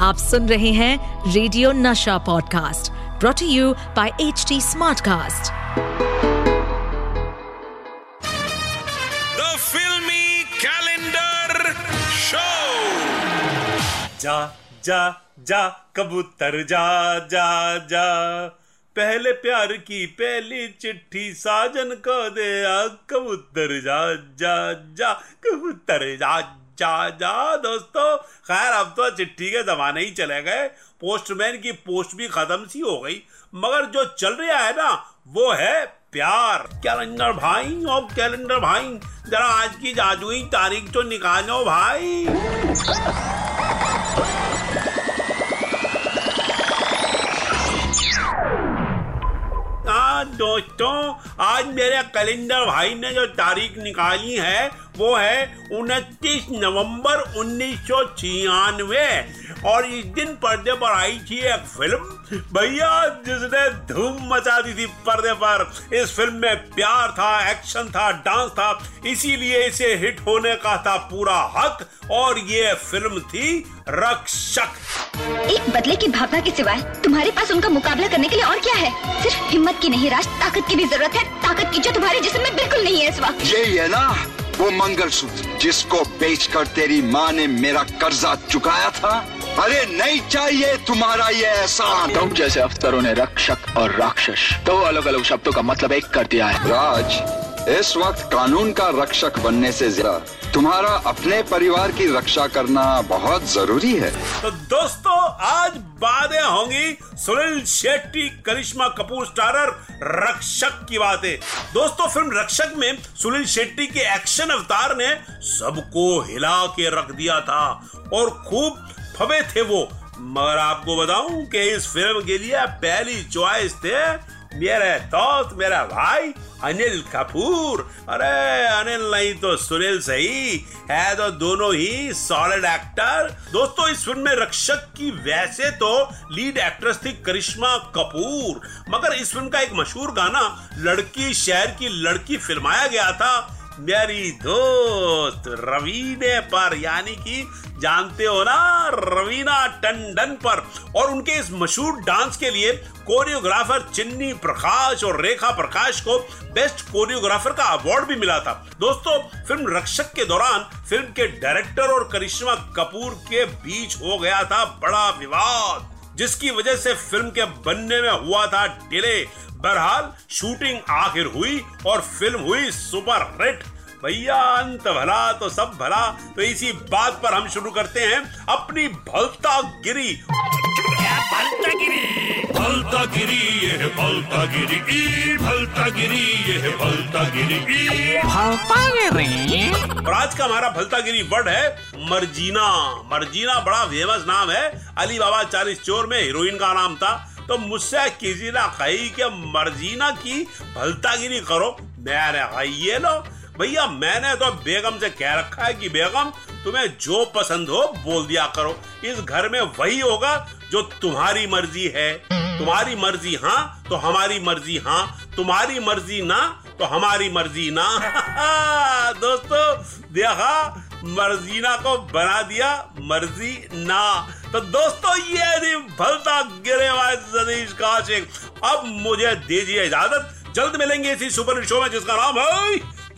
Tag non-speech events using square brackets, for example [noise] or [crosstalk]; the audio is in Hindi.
आप सुन रहे हैं radio Nasha podcast brought you by H T Smartcast The filmy calendar show. जा जा जा कबूतर जा जा जा पहले प्यार की पहली चिट्ठी साजन को दे आ कबूतर जा जा जा कबूतर जा जा दोस्तों। खैर, अब तो चिट्ठी के जमाने ही चले गए। पोस्टमैन की पोस्ट भी खत्म सी हो गई। मगर जो चल रहा है ना, वो है प्यार। कैलेंडर भाई और कैलेंडर भाई। जरा आज की जादुई तारीख तो निकालो भाई। दोस्तों, आज मेरे कैलेंडर भाई ने जो तारीख निकाली है, वो है 29 नवंबर उन्नीस सौ छियानवे। और इस दिन पर्दे पर आई थी एक फ़िल्म। भैया, जिसने धूम मचा दी थी पर्दे पर। इस फ़िल्म में प्यार था, एक्शन था, डांस था, इसीलिए इसे हिट होने का था पूरा हक। और ये फ़िल्म थी रक्षक। एक बदले की भावना के सिवाय तुम्हारे पास उनका मुकाबला करने के लिए और क्या है? सिर्फ़ हिम्मत की नहीं राज ताकत की भी ज़रूरत है। ताकत की जो तुम्हारे जिसम में बिल्कुल नहीं है इस वक्त। यही है ना वो मंगलसूत्र जिसको बेचकर तेरी माँ ने मेरा कर्जा चुकाया था? अरे नहीं चाहिए तुम्हारा ये एहसान। तुम जैसे अफसरों ने रक्षक और राक्षस दो तो अलग अलग शब्दों का मतलब एक कर दिया है। राज इस वक्त कानून का रक्षक बनने से ज़्यादा तुम्हारा अपने परिवार की रक्षा करना बहुत ज़रूरी है। तो दोस्तों, आज बातें होंगी सुनील शेट्टी, करिश्मा कपूर स्टारर, रक्षक की बातें। दोस्तों, फ़िल्म रक्षक में सुनील शेट्टी के एक्शन अवतार ने सबको हिला के रख दिया था और खूब फबे थे वो। मगर आपको बताऊँ कि इस फ़िल्म के लिए पहली चॉइस थे मेरे दोस्त मेरा भाई, अनिल कपूर। अरे, अनिल नहीं तो सुनील सही। है तो दोनों ही सॉलिड एक्टर दोस्तों, इस फ़िल्म में रक्षक की वैसे तो लीड एक्ट्रेस थी करिश्मा कपूर। मगर इस फ़िल्म का एक मशहूर गाना लड़की, शहर की लड़की फिल्माया गया था। मेरी दोस्त रवीने पर, यानी कि जानते हो ना, रवीना टंडन पर। और उनके इस मशहूर डांस के लिए कोरियोग्राफर चिन्नी प्रकाश और रेखा प्रकाश को बेस्ट कोरियोग्राफर का अवार्ड भी मिला था। दोस्तों, फ़िल्म रक्षक के दौरान फ़िल्म के डायरेक्टर और करिश्मा कपूर के बीच हो गया था बड़ा विवाद। जिसकी वजह से फ़िल्म के बनने में हुआ था डिले। बहरहाल, शूटिंग आखिर हुई और फ़िल्म हुई सुपर हिट। भैया, अंत भला तो सब भला। तो इसी बात पर हम शुरू करते हैं अपनी भलता गिरी गिरी ये है भलता गिरी ई भलता गिरी ये है भलता गिरी ई। भलता और आज का हमारा भलतागिरी वर्ड है मर्जीना। मर्जीना बड़ा फ़ेमस नाम है। अली बाबा चालीस चोर में हीरोइन का नाम था। तो मुझसे किसी ने कही कि मर्जीना की भलतागिरी करो। मैंने कहा ये लो। भैया मैंने तो बेगम से कह रखा है कि बेगम तुम्हें जो पसंद हो बोल दिया करो। इस घर में वही होगा जो तुम्हारी मर्ज़ी है। तुम्हारी मर्ज़ी हाँ तो हमारी मर्ज़ी हाँ तुम्हारी मर्ज़ी ना तो हमारी मर्ज़ी ना। [laughs] दोस्तों, देखा, मर्जीना को बना दिया मर्ज़ी ना। तो दोस्तों, ये नहीं भलता गिरे हुआ सतीश कौशिक। अब मुझे दीजिए इजाज़त। जल्द मिलेंगे इसी सुपर शो में, जिसका नाम है